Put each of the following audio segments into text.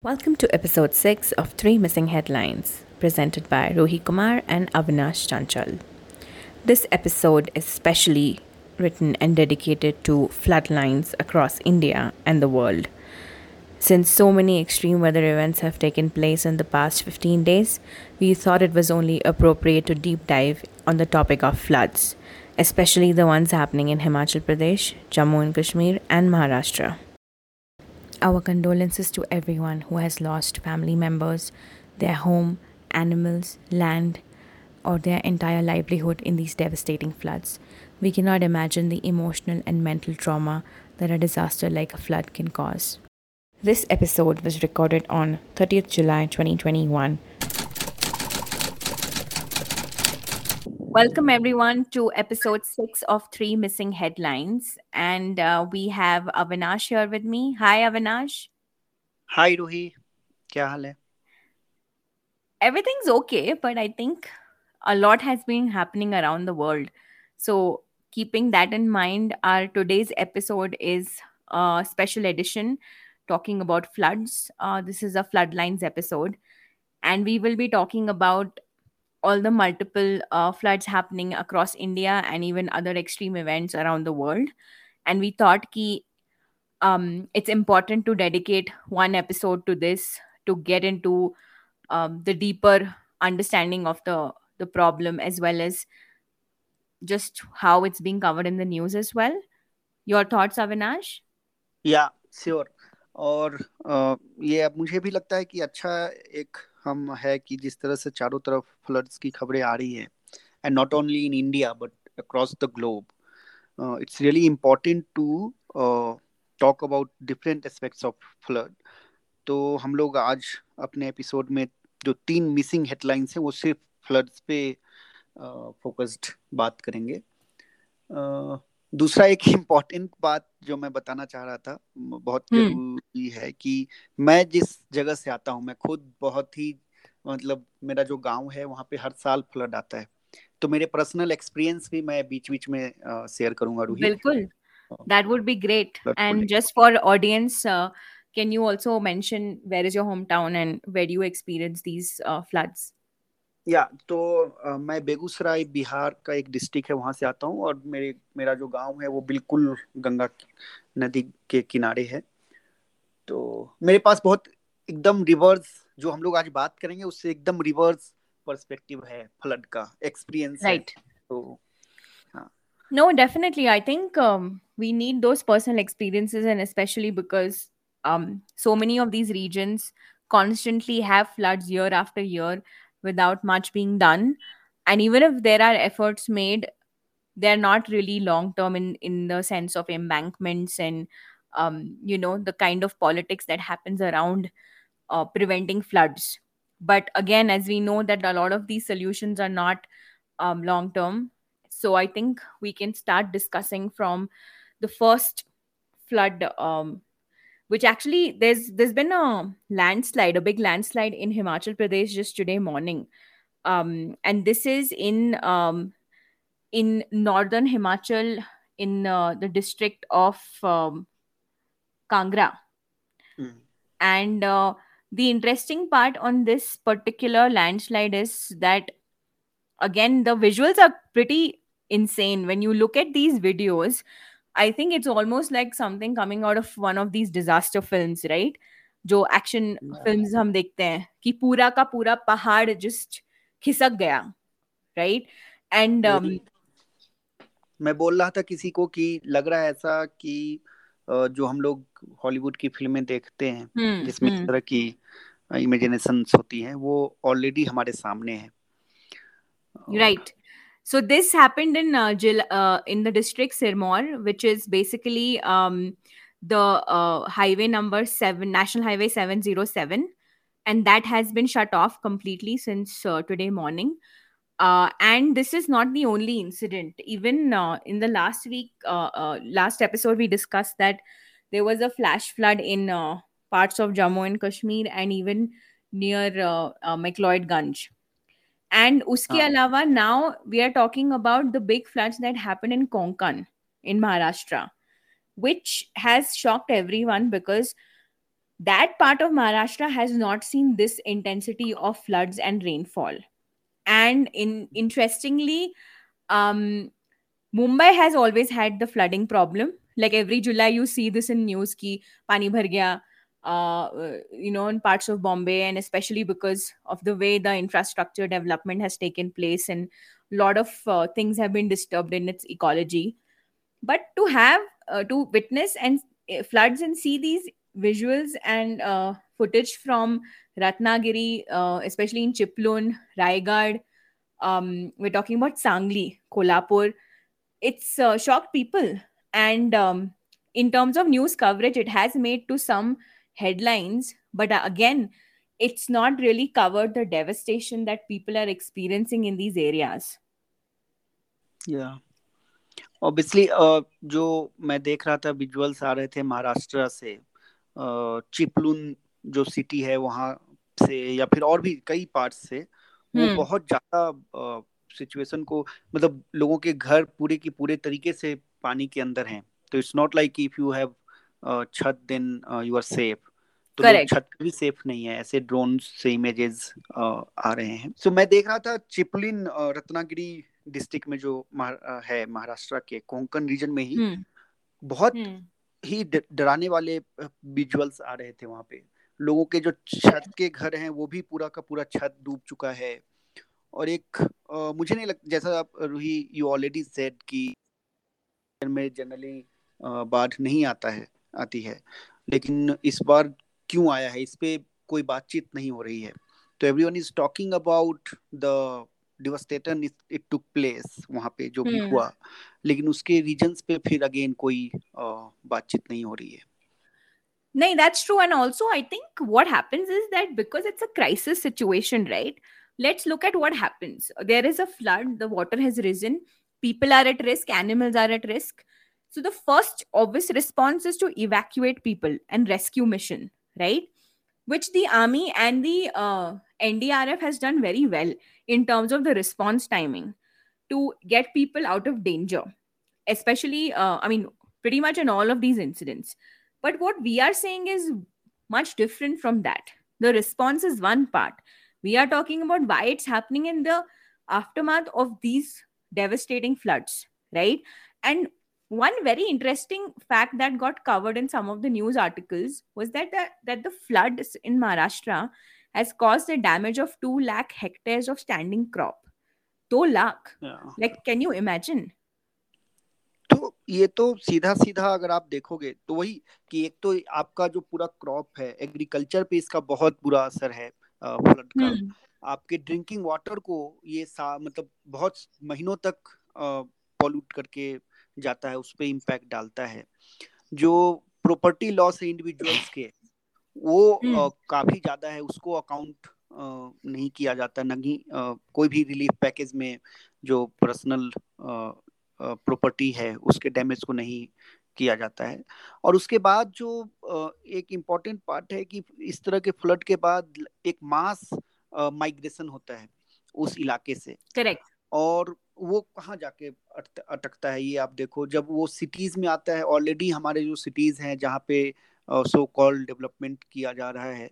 Welcome to episode 6 of Three Missing Headlines, presented by Ruhi Kumar and Avinash Chanchal. This episode is specially written and dedicated to floodlines across India and the world. Since so many extreme weather events have taken place in the past 15 days, we thought it was only appropriate to deep dive on the topic of floods, especially the ones happening in Himachal Pradesh, Jammu and Kashmir, and Maharashtra. Our condolences to everyone who has lost family members, their home, animals, land, or their entire livelihood in these devastating floods. We cannot imagine the emotional and mental trauma that a disaster like a flood can cause. This episode was recorded on 30th July 2021 Welcome, everyone, to episode six of Three Missing Headlines. And uh, we have Avinash here with me. Hi, Avinash. Hi, Ruhi. Kya hal hai? Everything's okay, but I think a lot has been happening around the world. So, keeping that in mind, our today's episode is a special edition talking about floods. Uh, this is a floodlines episode. And we will be talking about all the multiple uh, floods happening across India and even other extreme events around the world. And we thought ki, um, it's important to dedicate one episode to this to get into um, the deeper understanding of the the problem as well as just how it's being covered in the news as well. Your thoughts, Avinash? Yeah, sure. और ये अब मुझे भी लगता है कि अच्छा एक हम है कि जिस तरह से चारों तरफ़ फ्लड्स की खबरें आ रही हैं and not only in India but across the globe it's really important to talk about different aspects of flood तो हम लोग आज अपने एपिसोड में जो तीन मिसिंग हेडलाइंस हैं वो सिर्फ़ फ्लड्स पे फोकस्ड uh, बात करेंगे। Uh, दूसरा एक इंपॉर्टेंट बात जो मैं बताना चाह रहा था बहुत हम्म। ज़रूरी है कि मैं जिस जगह से आता हूँ मैं खुद बहुत ही मतलब मेरा जो गाँव है वहाँ पे हर साल फ्लड आता है। तो मेरे पर्सनल एक्सपीरियंस भी मैं बीच बीच में शेयर करूँगा रूही। बिल्कुल। That would be great and just for audience can you also mention where is your home town and where you experience these floods या तो आ, मैं बेगूसराय बिहार का एक डिस्ट्रिक्ट है वहाँ से आता हूँ और मेरे मेरा जो गाँव है वो बिल्कुल गंगा नदी के किनारे है तो मेरे पास बहुत एकदम रिवर्स जो हम लोग आज बात करेंगे उससे एकदम रिवर्स पर्सपेक्टिव है फ्लड का एक्सपीरियंस राइट तो No, definitely. I think um, we need those personal experiences, and especially because um, so many of these regions constantly have floods year after year without much being done. And even if there are efforts made they're not really long term in in the sense of embankments and um, you know the kind of politics that happens around uh, preventing floods. But again as we know that a lot of these solutions are not um, long term so i think we can start discussing from the first flood um, which actually there's there's been a landslide, a big landslide in Himachal Pradesh just today morning. Um, and this is in um, in northern Himachal in uh, the district of um, Kangra. Mm. And uh, the interesting part on this particular landslide is that again the visuals are pretty insane when you look at these videos I think it's almost like something coming out of one of these disaster films, right? जो action films हम देखते हैं कि पूरा का पूरा पहाड़ just खिसक गया राइट एंड um, मैं बोल रहा था किसी को कि लग रहा है ऐसा कि जो हम लोग हॉलीवुड की फ़िल्में देखते हैं hmm, जिसमें hmm. तरह की इमेजिनेशन होती हैं वो ऑलरेडी हमारे सामने है right right. So this happened in uh, Jil, uh, in the district Sirmaur, which is basically um, the uh, highway number seven, National Highway seven zero seven, and that has been shut off completely since uh, today morning. Uh, and this is not the only incident. Even uh, in the last week, last episode, we discussed that there was a flash flood in parts of Jammu and Kashmir and even near uh, McLeodganj and uske uh. alawa now we are talking about the big floods that happened in konkan in maharashtra which has shocked everyone because that part of Maharashtra has not seen this intensity of floods and rainfall. And in interestingly, um, Mumbai has always had the flooding problem. Like every July, you see this in news ki pani bhar gaya, uh, you know, in parts of Bombay, and especially because of the way the infrastructure development has taken place, and a lot of uh, things have been disturbed in its ecology. But to have uh, to witness and uh, floods and see these visuals and uh, footage from Ratnagiri, uh, especially in Chiplun, Raigad. Um, we're talking about Sangli, Kolhapur. It's shocked people. And um, in terms of news coverage, it has made to some headlines. But uh, again, it's not really covered the devastation that people are experiencing in these areas. Yeah. Obviously uh, जो मैं देख रहा था visuals आ रहे थे महाराष्ट्र से चिपलुन जो city है वहाँ से या फिर और भी कई पार्ट से वो हम्म। बहुत ज़्यादा सिचुएशन को मतलब लोगों के घर पूरे की पूरे तरीके से पानी के अंदर हैं तो it's not like if you have chhat then you are safe तो छत भी सेफ़ नहीं है ऐसे ड्रोन से इमेजेस आ रहे हैं। सो so, मैं देख रहा था चिपलिन रत्नागिरी डिस्ट्रिक्ट में जो है महाराष्ट्र के कोंकण रीजन में ही हम्म। बहुत हम्म। ही डराने वाले विजुअल्स आ रहे थे वहाँ पे। लोगों के जो छत के घर हैं वो भी पूरा का पूरा छत डूब चुका है। और एक आ, मुझे नहीं लगता जैसा आप रूही यू ऑलरेडी सेड कि में जनरली बाढ़ नहीं आता है आती है। लेकिन इस बार क्यों आया है इस पे कोई बातचीत नहीं हो रही है तो everyone is talking about the devastation it took place वहाँ पे जो भी हुआ लेकिन उसके रीजंस पे फिर अगेन कोई बातचीत नहीं हो रही है No, that's true. And also, I think what happens is that because it's a crisis situation, right? Let's look at what happens. There is a flood, the water has risen, people are at risk, animals are at risk. So, the first obvious response is to evacuate people and rescue mission, right? Which the army and the uh, NDRF has done very well in terms of the response timing to get people out of danger, especially, uh, I mean, pretty much in all of these incidents. But what we are saying is much different from that. The response is one part. We are talking about why it's happening in the aftermath of these devastating floods, right? And one very interesting fact that got covered in some of the news articles was that the, that the floods in Maharashtra has caused a damage of 2 lakh hectares of standing crop. 2 lakh. Yeah. Like, can you imagine? तो ये तो सीधा सीधा अगर आप देखोगे तो वही कि एक तो आपका जो पूरा क्रॉप है एग्रीकल्चर पे इसका बहुत बुरा असर है फ्लड का hmm. आपके ड्रिंकिंग वाटर को ये सा मतलब बहुत महीनों तक पॉल्यूट करके जाता है उस पर इम्पैक्ट डालता है। जो प्रॉपर्टी लॉस है इंडिविजुअल्स के वो हम्म। काफ़ी ज़्यादा है उसको अकाउंट नहीं किया जाता नहीं कोई भी रिलीफ पैकेज में जो पर्सनल प्रॉपर्टी है उसके डैमेज को नहीं किया जाता है। और उसके बाद जो एक इम्पोर्टेंट पार्ट है कि इस तरह के फ्लड के बाद एक मास माइग्रेशन होता है उस इलाके से। करेक्ट और वो कहाँ जाके अटकता है ये आप देखो। जब वो सिटीज़ में आता है ऑलरेडी हमारे जो सिटीज़ हैं, जहाँ पे सो कॉल डेवलपमेंट किया जा रहा है,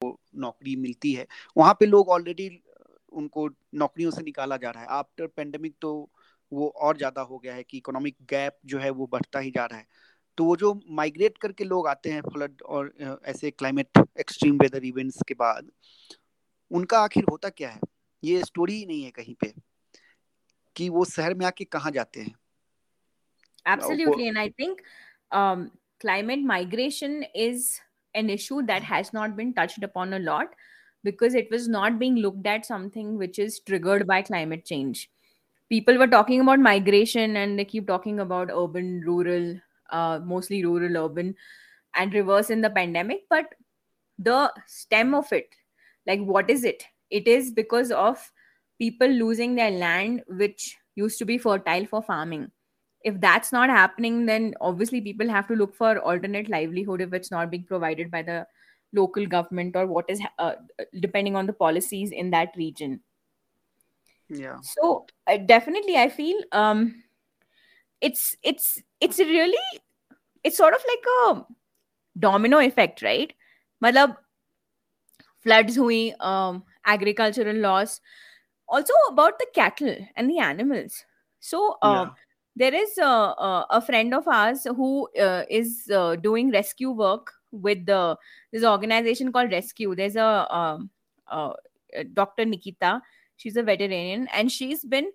वो नौकरी मिलती है, वहाँ पे लोग ऑलरेडी उनको नौकरियों से निकाला जा रहा है। आफ्टर पेंडेमिक तो वो और ज़्यादा हो गया है कि इकोनॉमिक गैप जो है वो बढ़ता ही जा रहा है। तो वो जो माइग्रेट करके लोग आते हैं फ्लड और ऐसे क्लाइमेट एक्सट्रीम वेदर इवेंट्स के बाद, उनका आखिर होता क्या है? ये स्टोरी ही नहीं है कहीं पे। कि वो शहर में आके कहाँ जाते हैं Absolutely, and I think um, climate migration is an issue that has not been touched upon a lot because it was not being looked at something which is triggered by climate change people were talking about migration and they keep talking about urban rural uh, mostly rural urban and reverse in the pandemic but the stem of it like what is it it is because of people losing their land which used to be fertile for farming. If that's not happening then obviously people have to look for alternate livelihood if it's not being provided by the local government or what is uh, depending on the policies in that region. Yeah. So uh, definitely i feel um it's it's it's really it's sort of like a domino effect right? Matlab floods hui um, agricultural loss also about the cattle and the animals. So uh, yeah. there is a, a, a, friend of ours who uh, is uh, doing rescue work with the this organization called rescue. There's a, um, a dr nikita. She's a veterinarian and she's been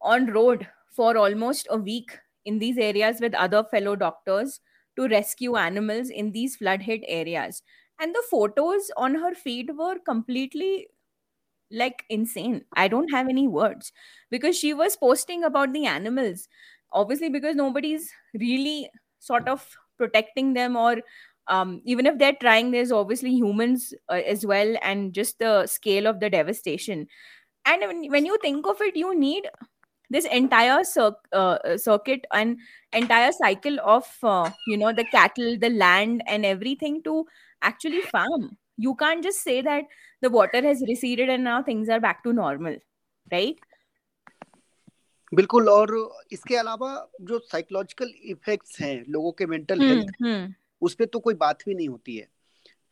on road for almost a week in these areas with other fellow doctors to rescue animals in these flood hit areas. And the photos on her feed were completely like insane. I don't have any words. Because she was posting about the animals. Obviously because nobody's really sort of protecting them or um, even if they're trying there's obviously humans uh, as well and just the scale of the devastation. And when, when you think of it you need this entire cir- uh, circuit and entire cycle of uh, you know the cattle the land and everything to actually farm you can't just say that the water has receded and now things are back to normal right? बिल्कुल और इसके अलावा जो psychological effects हैं लोगों के mental health उस पर तो कोई बात भी नहीं होती है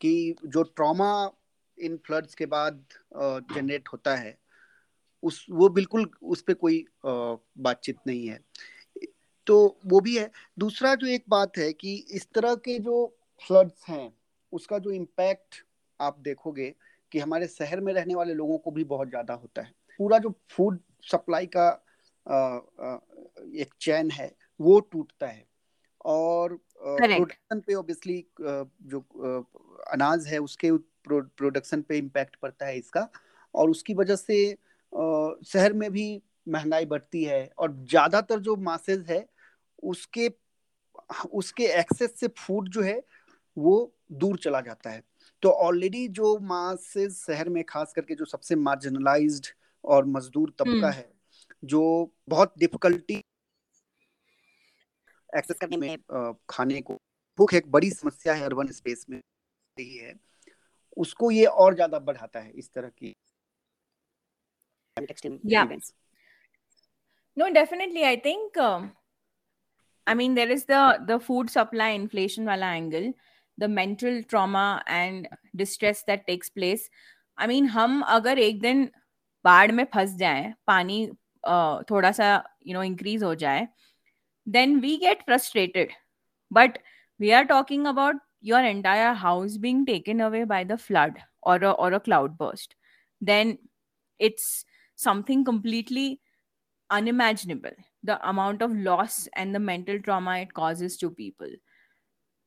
कि जो ट्रॉमा इन फ्लड्स के बाद जनरेट होता है उस वो बिल्कुल उस पर कोई बातचीत नहीं है। तो वो भी है। दूसरा जो एक बात है कि इस तरह के जो फ्लड्स हैं उसका जो इम्पैक्ट आप देखोगे कि हमारे शहर में रहने वाले लोगों को भी बहुत ज़्यादा होता है। पूरा जो फ़ूड सप्लाई का एक चैन है वो टूटता है। और प्रोडक्शन पे ऑब्वियसली जो अनाज है उसके प्रोडक्शन पे इम्पैक्ट पड़ता है इसका। और उसकी वजह से शहर में भी महँगाई बढ़ती है। और ज़्यादातर जो मासेज है उसके उसके एक्सेस से फ़ूड जो है वो दूर चला जाता है। तो ऑलरेडी जो मासेज शहर में खास करके जो सबसे मार्जिनलाइज्ड और मजदूर तबका है जो बहुत डिफिकल्टी एक्सेस करने में खाने को भूख एक बड़ी समस्या है अर्बन स्पेस में ही है उसको ये और ज़्यादा बढ़ाता है इस तरह की yeah. no definitely i think um, i mean there is the the food supply inflation wala angle the mental trauma and distress that takes place i mean हम अगर एक दिन बाढ़ में फंस जाए पानी uh, थोड़ा सा you know increase हो जाए then we get frustrated but we are talking about your entire house being taken away by the flood or a, or a cloud burst then it's something completely unimaginable the amount of loss and the mental trauma it causes to people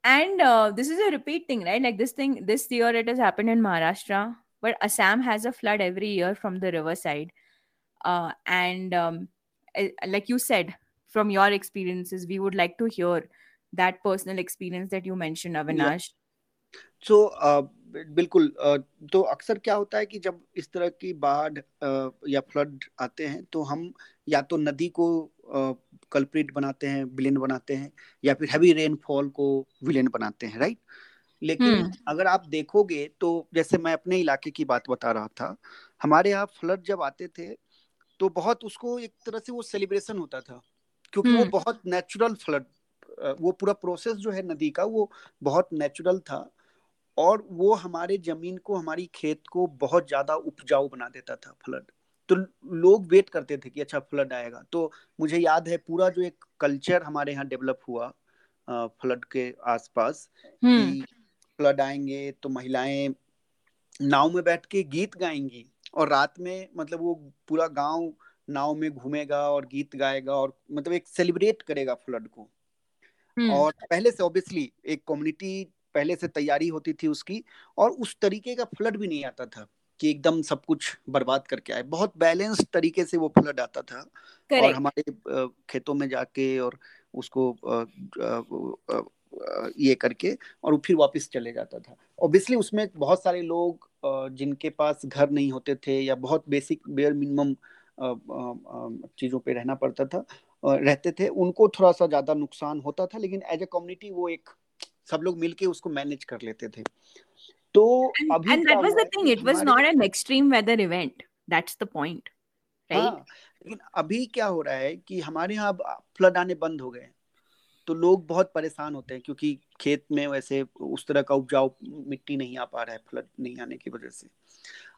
and uh, this is a repeat thing right like this thing this year it has happened in maharashtra but assam has a flood every year from the riverside uh, and um, eh, like you said from your experiences we would like to hear that personal experience that you mentioned avinash yeah. so uh, बिल्कुल तो अक्सर क्या होता है कि जब इस तरह की बाढ़ या फ्लड आते हैं तो हम या तो नदी को कल्प्रिट बनाते हैं विलेन बनाते हैं या फिर हैवी रेनफॉल को विलेन बनाते हैं राइट लेकिन हम्म। अगर आप देखोगे तो जैसे मैं अपने इलाके की बात बता रहा था हमारे यहाँ फ्लड जब आते थे तो बहुत उसको एक तरह से वो सेलिब्रेशन होता था क्योंकि वो हम्म। बहुत नेचुरल फ्लड वो पूरा प्रोसेस जो है नदी का वो बहुत नेचुरल था और वो हमारे ज़मीन को हमारी खेत को बहुत ज़्यादा उपजाऊ बना देता था फ्लड तो लोग वेट करते थे कि अच्छा फ्लड आएगा। तो मुझे याद है पूरा जो एक कल्चर हमारे यहाँ डेवलप हुआ फ्लड के आसपास कि फ्लड आएँगे तो महिलाएँ नाव में बैठ के गीत गाएँगी और रात में मतलब वो पूरा गाँव नाव में घूमेगा और गीत गाएगा और मतलब एक सेलिब्रेट करेगा फ्लड को। और पहले से ऑब्वियसली एक कम्युनिटी पहले से तैयारी होती थी उसकी और उस तरीके का फ्लड भी नहीं आता था। कि एकदम सब कुछ बर्बाद करके आए। बहुत बैलेंस तरीके से वो फ्लड आता था Correct. और हमारे खेतों में जाके और उसको ये करके और फिर वापस चले जाता था। ऑब्वियसली उसमें बहुत सारे लोग जिनके पास घर नहीं होते थे या बहुत बेसिक बेयर मिनिमम चीज़ों पे रहना पड़ता था रहते थे उनको थोड़ा सा ज़्यादा नुकसान होता था लेकिन एज ए कम्युनिटी वो एक सब लोग मिलके उसको मैनेज कर लेते थे। तो अभी and that was the thing it was not an extreme weather event that's the point right लेकिन अभी क्या हो रहा है कि हमारे यहाँ फ्लड आने बंद हो गए तो लोग बहुत परेशान होते हैं क्योंकि खेत में वैसे उस तरह का उपजाऊ मिट्टी नहीं आ पा रहा है फ्लड नहीं आने की वजह से।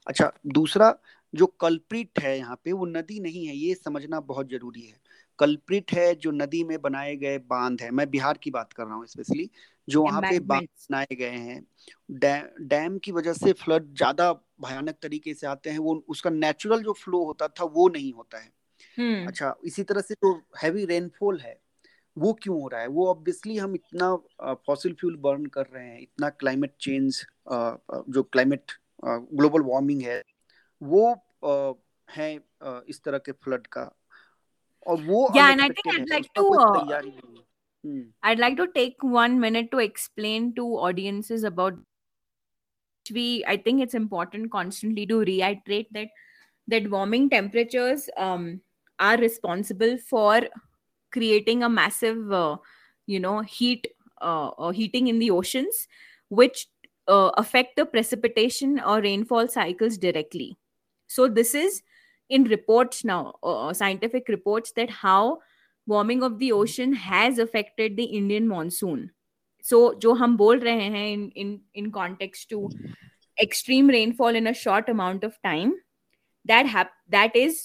अच्छा दूसरा जो कल्प्रिट है यहाँ पे वो नदी नहीं है ये समझना बहुत ज़रूरी है। कल्प्रिट है जो नदी में बनाए गए बाँध है। मैं बिहार की बात कर रहा हूँ स्पेशली जो वहाँ पे बाँध बनाए गए हैं। डैम की वजह से फ्लड ज़्यादा भयानक तरीके से आते हैं वो उसका नेचुरल जो फ्लो होता था वो नहीं होता है। hmm. अच्छा इसी तरह से जो हैवी रेनफॉल है वो क्यों हो रहा है? वो ऑब्वियसली हम इतना फॉसिल फ्यूल बर्न कर रहे हैं इतना क्लाइमेट चेंज जो क्लाइमेट ग्लोबल वार्मिंग है वो है इस तरह के फ्लड का। or more yeah and i think i'd like to. Uh, I'd like to take one minute to explain to audiences about we i think it's important constantly to reiterate that that warming temperatures um, are responsible for creating a massive uh, you know heat uh, uh heating in the oceans which uh, affect the precipitation or rainfall cycles directly so this is in reports now uh, scientific reports that how warming of the ocean has affected the indian monsoon so jo hum bol rahe hain in in in context to extreme rainfall in a short amount of time that hap- that is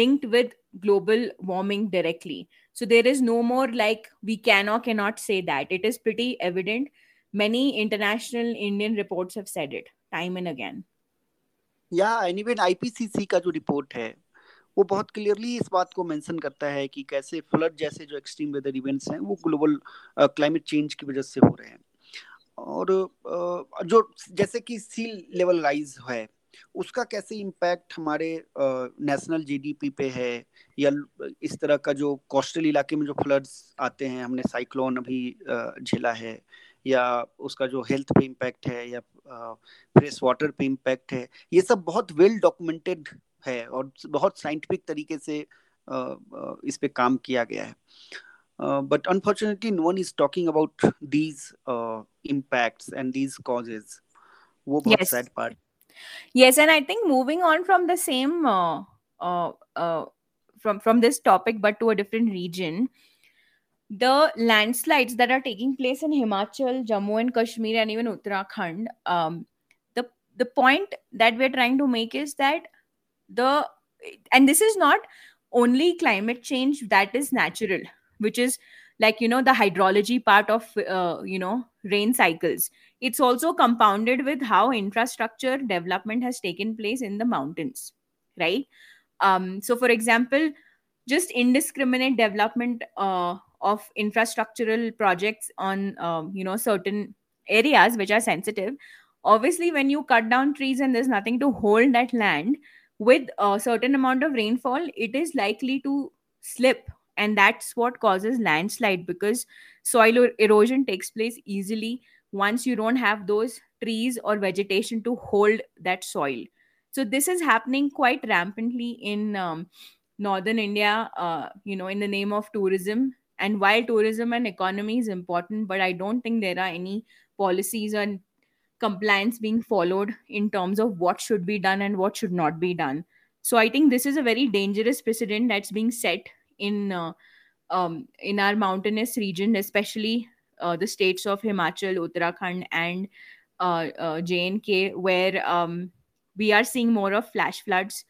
linked with global warming directly so there is no more like we can or cannot say that. It is pretty evident. Many international Indian reports have said it time and again. And even IPCC का जो report है वो बहुत clearly इस बात को mention करता है कि कैसे फ्लड जैसे जो एक्सट्रीम वेदर इवेंट्स हैं वो ग्लोबल क्लाइमेट चेंज की वजह से हो रहे हैं। और uh, जो जैसे कि सी लेवल राइज है उसका कैसे इम्पैक्ट हमारे नेशनल जीडीपी पे है या इस तरह का जो कोस्टल इलाके में जो फ्लड्स आते हैं हमने साइक्लोन अभी झेला है या उसका जो हेल्थ पे इम्पैक्ट है या फ्रेश वाटर पे इम्पैक्ट है ये सब बहुत वेल डॉक्यूमेंटेड है और बहुत साइंटिफिक तरीके से इस पे काम किया गया है। But unfortunately no one is talking about these impacts and these causes वो बहुत sad part yes and i think moving on from the same uh, uh, uh, from from this topic but to a different region the landslides that are taking place in himachal jammu and kashmir and even uttarakhand um, the the point that we're trying to make is that the and this is not only climate change that is natural which is like you know the hydrology part of uh, you know rain cycles. It's also compounded with how infrastructure development has taken place in the mountains right? Um, so for example just indiscriminate development uh, of infrastructural projects on um, you know certain areas which are sensitive. Obviously when you cut down trees and there's nothing to hold that land with a certain amount of rainfall it is likely to slip. And that's what causes landslide because soil erosion takes place easily once you don't have those trees or vegetation to hold that soil. So this is happening quite rampantly in um, northern india uh, you know in the name of tourism and while tourism and economy is important but i don't think there are any policies and compliance being followed in terms of what should be done and what should not be done so i think this is a very dangerous precedent that's being set in uh, um, in our mountainous region, especially uh, the states of Himachal, Uttarakhand, and uh, uh, J&K, where um, we are seeing more of flash floods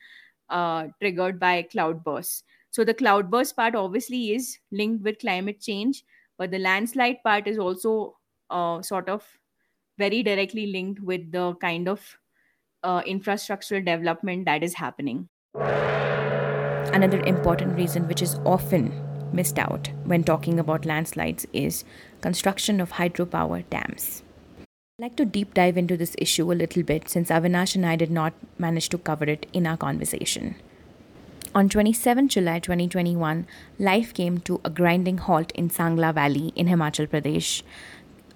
uh, triggered by cloudbursts. So the cloudburst part obviously is linked with climate change, but the landslide part is also uh, sort of very directly linked with the kind of uh, infrastructural development that is happening. Another important reason, which is often missed out when talking about landslides, is construction of hydropower dams. I'd like to deep dive into this issue a little bit since Avinash and I did not manage to cover it in our conversation. On 27 July 2021, life came to a grinding halt in Sangla Valley in Himachal Pradesh,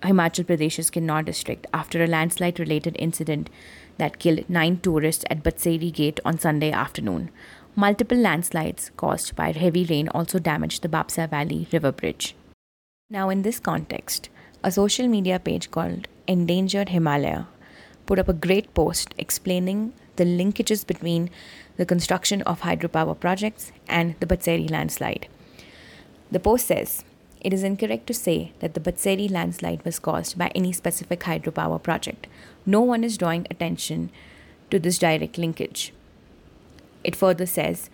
Himachal Pradesh's Kinnaur district, after a landslide related incident that killed nine tourists at Batseri Gate on Sunday afternoon. Multiple landslides caused by heavy rain also damaged the Baspa Valley River Bridge. Now, in this context, a social media page called Endangered Himalaya put up a great post explaining the linkages between the construction of hydropower projects and the Batseri landslide. The post says it is incorrect to say that the Batseri landslide was caused by any specific hydropower project. No one is drawing attention to this direct linkage. It further says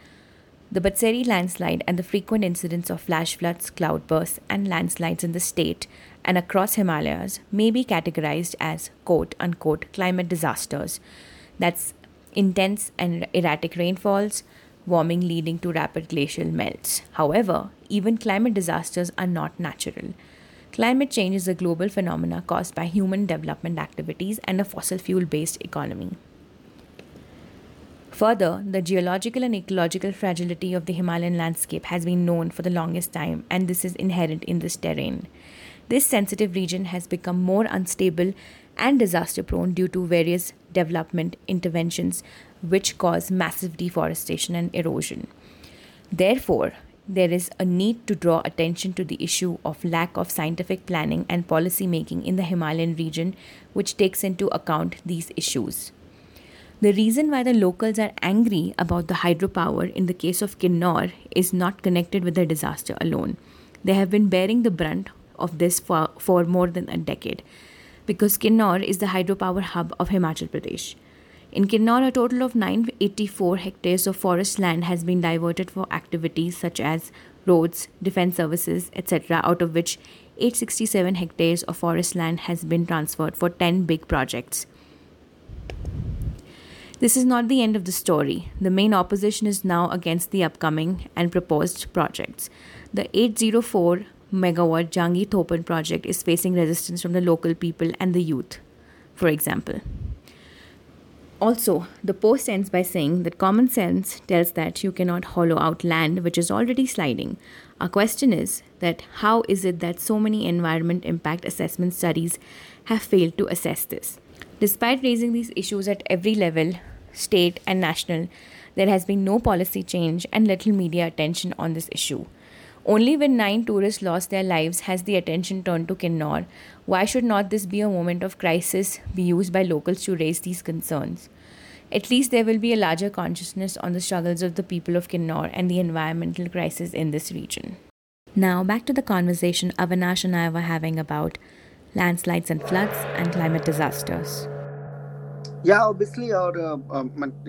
the Batseri landslide and the frequent incidents of flash floods, cloudbursts, and landslides in the state and across Himalayas may be categorized as quote unquote climate disasters. That's intense and erratic rainfalls, warming leading to rapid glacial melts. However, even climate disasters are not natural. Climate change is a global phenomena caused by human development activities and a fossil fuel based economy. Further, the geological and ecological fragility of the Himalayan landscape has been known for the longest time, and this is inherent in this terrain. This sensitive region has become more unstable and disaster prone due to various development interventions which cause massive deforestation and erosion. Therefore, there is a need to draw attention to the issue of lack of scientific planning and policy making in the Himalayan region, which takes into account these issues. The reason why the locals are angry about the hydropower in the case of Kinnaur is not connected with the disaster alone. They have been bearing the brunt of this for, for more than a decade because Kinnaur is the hydropower hub of Himachal Pradesh. In Kinnaur, a total of 984 hectares of forest land has been diverted for activities such as roads, defense services, etc., out of which 867 hectares of forest land has been transferred for 10 big projects. This is not the end of the story. The main opposition is now against the upcoming and proposed projects. The 804 megawatt Jangi Thopan project is facing resistance from the local people and the youth, for example. Also, the post ends by saying that common sense tells that you cannot hollow out land which is already sliding. Our question is that how is it that so many environment impact assessment studies have failed to assess this? Despite raising these issues at every level, state, and national, there has been no policy change and little media attention on this issue. Only when nine tourists lost their lives has the attention turned to Kinnaur. Why should not this be a moment of crisis be used by locals to raise these concerns? At least there will be a larger consciousness on the struggles of the people of Kinnaur and the environmental crisis in this region. Now, back to the conversation Avanash and I were having about landslides and floods and climate disasters. या obviously और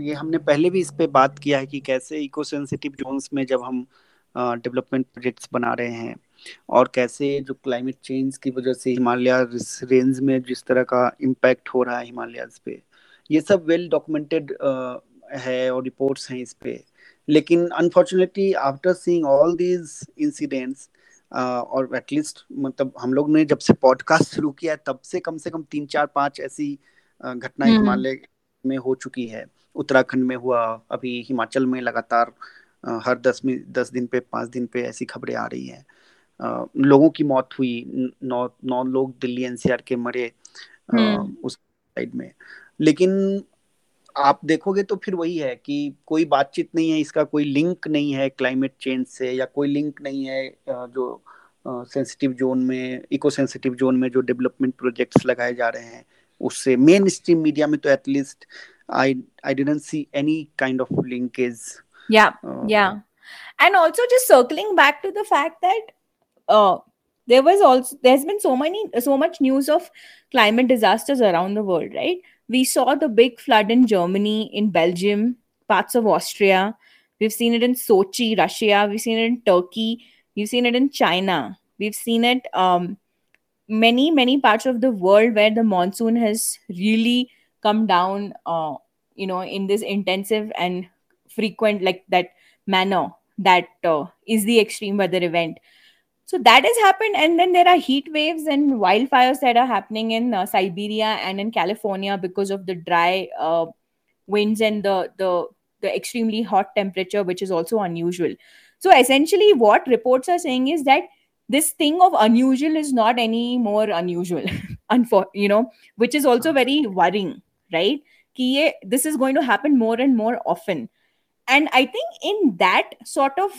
ये हमने पहले भी इस पे बात किया है कि कैसे इको सेंसिटिव जोन्स में जब हम डेवलपमेंट प्रोजेक्ट्स बना रहे हैं। और कैसे जो क्लाइमेट चेंज की वजह से हिमालय रेंज में जिस तरह का इम्पैक्ट हो रहा है हिमालयाज पे ये सब वेल डॉक्यूमेंटेड है और रिपोर्ट्स हैं इस पे। लेकिन unfortunately after seeing all these incidents और एटलीस्ट मतलब हम लोग ने जब से पॉडकास्ट शुरू किया है तब से कम से कम तीन चार पाँच ऐसी घटनाएँ हम्म। हिमालय में हो चुकी है। उत्तराखंड में हुआ अभी हिमाचल में लगातार हर दस में दस दिन पे पाँच दिन पे ऐसी खबरें आ रही हैं लोगों की मौत हुई नौ नौ लोग दिल्ली एनसीआर के मरे हम्म। उस साइड में लेकिन आप देखोगे तो फिर वही है कि कोई बातचीत नहीं है इसका कोई लिंक नहीं है क्लाइमेट चेंज से या कोई लिंक नहीं है जो सेंसिटिव जोन में इको सेंसिटिव जोन में जो डेवलपमेंट प्रोजेक्ट्स लगाए जा रहे हैं उससे मेन स्ट्रीम मीडिया में तो at least I I didn't see any kind of linkage Yeah, uh, yeah. And also just circling back to the fact that uh, there was also there's been so many so much news of climate disasters around the world, right? We saw the big flood in Germany, in Belgium, parts of Austria. We've seen it in Sochi, Russia. We've seen it in Turkey. We've seen it in China. We've seen it um, many many parts of the world where the monsoon has really come down. Uh, you know, in this intensive and frequent like that manner that uh, is the extreme weather event. So that has happened and then there are heat waves and wildfires that are happening in uh, siberia and in california because of the dry uh, winds and the the the extremely hot temperature which is also unusual. So essentially what reports are saying is that this thing of unusual is not any more unusual unfor- you know which is also very worrying right? This is going to happen more and more often and I think in that sort of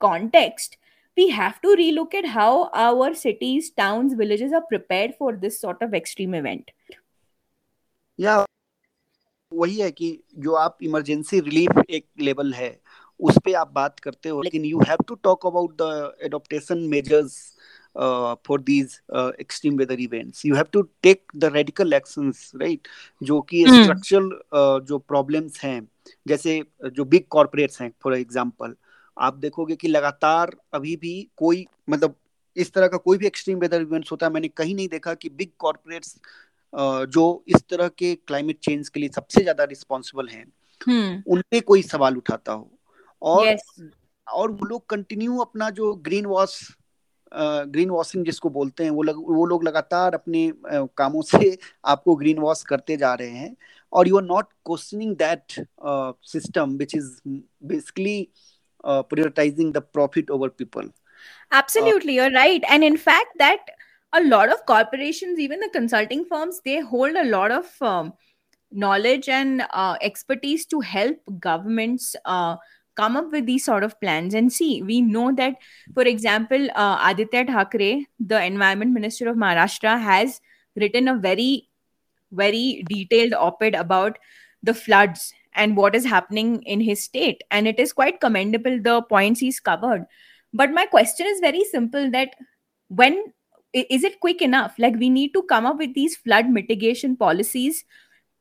context, we have to relook at how our cities, towns, villages are prepared for this sort of extreme event. Yeah, वही है कि जो आप emergency relief एक level है उस पे आप बात करते हो लेकिन you have to talk about the adaptation measures uh, for these uh, extreme weather events you have to take the radical actions right जो कि स्ट्रक्चरल hmm. uh, जो प्रॉब्लम्स हैं जैसे जो बिग कॉर्पोरेट्स हैं फॉर एग्जांपल आप देखोगे कि लगातार अभी भी कोई मतलब इस तरह का कोई भी एक्सट्रीम वेदर इवेंट्स होता है मैंने कहीं नहीं देखा कि बिग कॉर्पोरेट्स जो इस तरह के क्लाइमेट चेंज के लिए सबसे ज़्यादा रिस्पॉन्सिबल हैं hmm. उन पे कोई सवाल उठाता हो और yes. और वो लोग कंटिन्यू अपना जो ग्रीन वॉश ग्रीन वॉशिंग जिसको बोलते हैं वो लग, वो लोग लगातार अपने कामों से आपको ग्रीन वॉश करते जा रहे हैं और you are not questioning that system which is basically over people absolutely uh, you're right and in fact that a lot of corporations even the consulting firms they hold a lot of um, knowledge and uh, expertise to help governments uh, come up with these sort of plans and see. We know that for example uh, aditya thackeray the environment minister of maharashtra has written a very very detailed op-ed about the floods and what is happening in his state. And it is quite commendable the points he's covered. But my question is very simple that when is it quick enough? Like we need to come up with these flood mitigation policies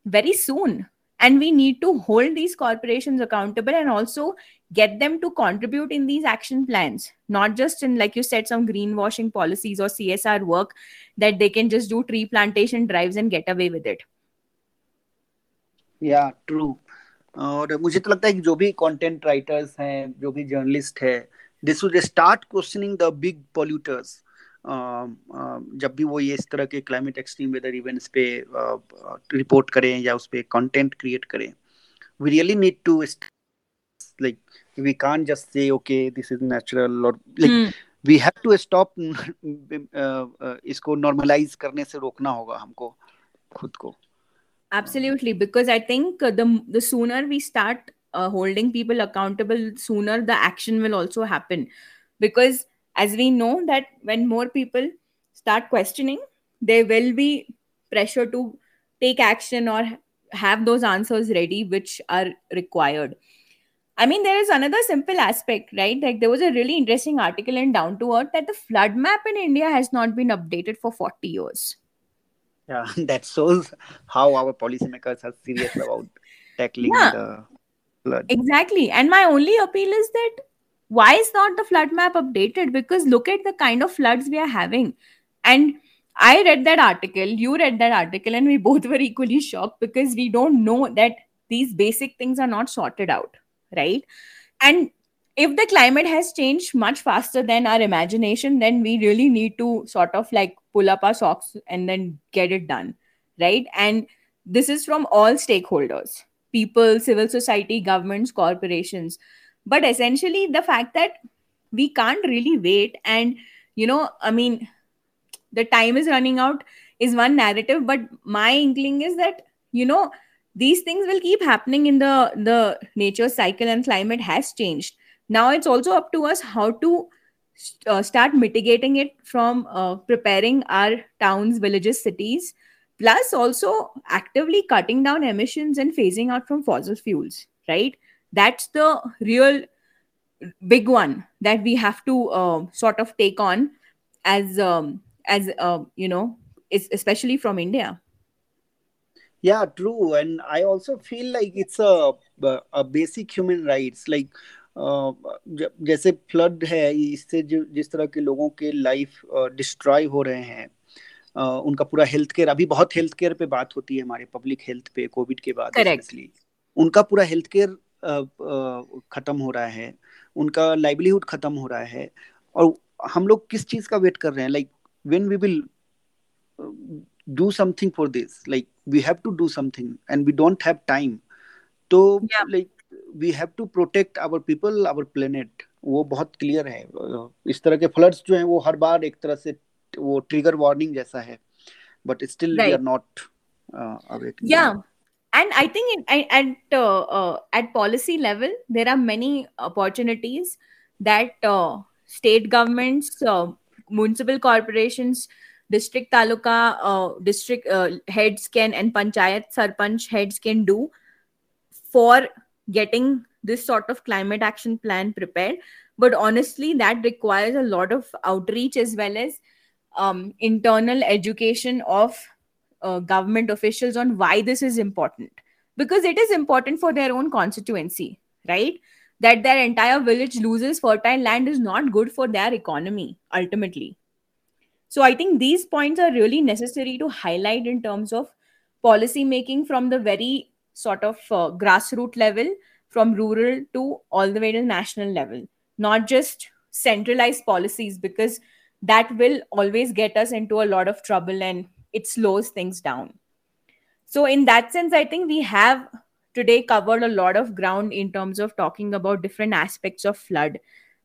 very soon and we need to hold these corporations accountable and also get them to contribute in these action plans not just in like you said some greenwashing policies or csr work that they can just do tree plantation drives and get away with it yeah true और मुझे तो लगता है कि जो भी content writers हैं जो भी जर्नलिस्ट है this would start questioning the big polluters जब भी वो ये इस तरह के क्लाइमेट एक्सट्रीम वेदर इवेंट्स पे रिपोर्ट करें या उस पर कंटेंट क्रिएट करें we really need to like we can't just say okay this is natural और like we have to stop इसको नॉर्मलाइज करने से रोकना होगा हमको खुद को। Absolutely because i think the the sooner we start uh, holding people accountable sooner the action will also happen. Because as we know that when more people start questioning there will be pressure to take action or have those answers ready which are required. I mean there is another simple aspect right? Like there was a really interesting article in down to earth that the flood map in india has not been updated for 40 years. Yeah that shows how our policymakers are serious about tackling yeah, the flood. Exactly. And my only appeal is that why is not the flood map updated? Because look at the kind of floods we are having. And i read that article you read that article and we both were equally shocked because we don't know that these basic things are not sorted out right? And if the climate has changed much faster than our imagination then we really need to sort of like pull up our socks and then get it done right? And this is from all stakeholders people civil society governments corporations but essentially the fact that we can't really wait and you know i mean the time is running out is one narrative but my inkling is that you know these things will keep happening in the the nature cycle and climate has changed. Now it's also up to us how to uh, start mitigating it from uh, preparing our towns villages cities plus also actively cutting down emissions and phasing out from fossil fuels right that's the real big one that we have to uh, sort of take on as um, as uh, you know especially from india yeah true and i also feel like it's a a basic human rights like uh, जैसे flood है इससे जिस तरह के लोगों के life destroy हो रहे हैं uh, उनका पूरा हेल्थ केयर अभी बहुत हेल्थ केयर पे बात होती है हमारे पब्लिक हेल्थ पे कोविड के बाद उनका पूरा हेल्थ केयर खत्म हो रहा है उनका लाइवलीहुड खत्म हो रहा है और हम लोग किस चीज़ का वेट कर रहे हैं? Like when we will do something for this like we have to do something and we don't have time तो like we have to protect our people our planet वो बहुत क्लियर है। इस तरह के फ्लड्स जो हैं वो हर बार एक तरह से वो ट्रिगर वार्निंग जैसा है but still we are not या and i think in, at uh, uh, at policy level there are many opportunities that uh, state governments uh, municipal corporations district taluka uh, district uh, heads can and panchayat sarpanch heads can do for getting this sort of climate action plan prepared. But honestly that requires a lot of outreach as well as um, internal education of uh, government officials on why this is important. Because it is important for their own constituency right? That their entire village loses fertile land is not good for their economy ultimately. So i think these points are really necessary to highlight in terms of policy making from the very sort of uh, grassroots level from rural to all the way to national level. Not just centralized policies because that will always get us into a lot of trouble and it slows things down. So in that sense i think we have today covered a lot of ground in terms of talking about different aspects of flood.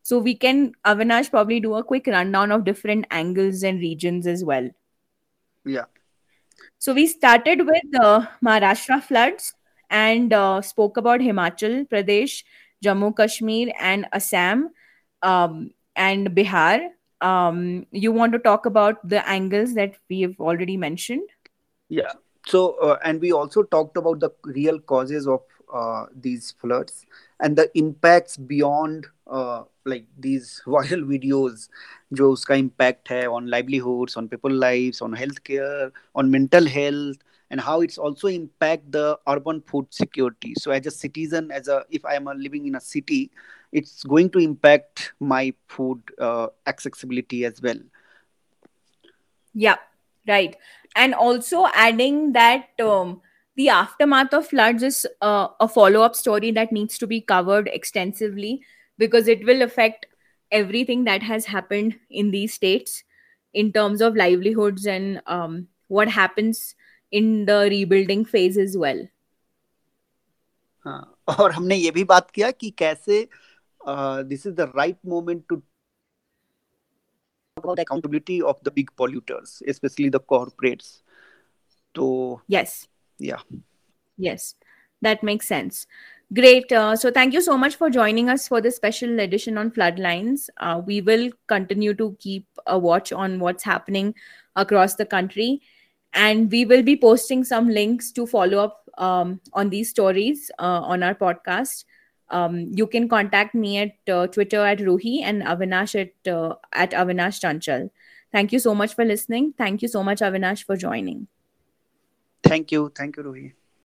So we can avinash probably do a quick rundown of different angles and regions as well. Yeah. So we started with the uh, maharashtra floods and uh, spoke about himachal pradesh jammu kashmir and assam um, and bihar um, you want to talk about the angles that we have already mentioned yeah so uh, and we also talked about the real causes of uh, these floods and the impacts beyond uh, like these viral videos जो उसका impact है on livelihoods on people lives on healthcare on mental health and how it's also impact the urban food security so as a citizen as a if i am living in a city it's going to impact my food uh, accessibility as well yeah right and also adding that um, the aftermath of floods is uh, a follow-up story that needs to be covered extensively because it will affect everything that has happened in these states in terms of livelihoods and um, what happens in the rebuilding phase as well हाँ, और हमने ये भी बात किया कि कैसे uh, this is the right moment to about accountability of the big polluters, especially the corporates. So yes, yeah, yes, that makes sense. Great. Uh, so thank you so much for joining us for this special edition on floodlines. Uh, we will continue to keep a watch on what's happening across the country, and we will be posting some links to follow up um, on these stories uh, on our podcast um, you can contact me at uh, Twitter at Ruhi and Avinash at uh, at Avinash Chanchal. Thank you so much for listening. Thank you so much, Avinash, for joining. Thank you. Thank you, Ruhi.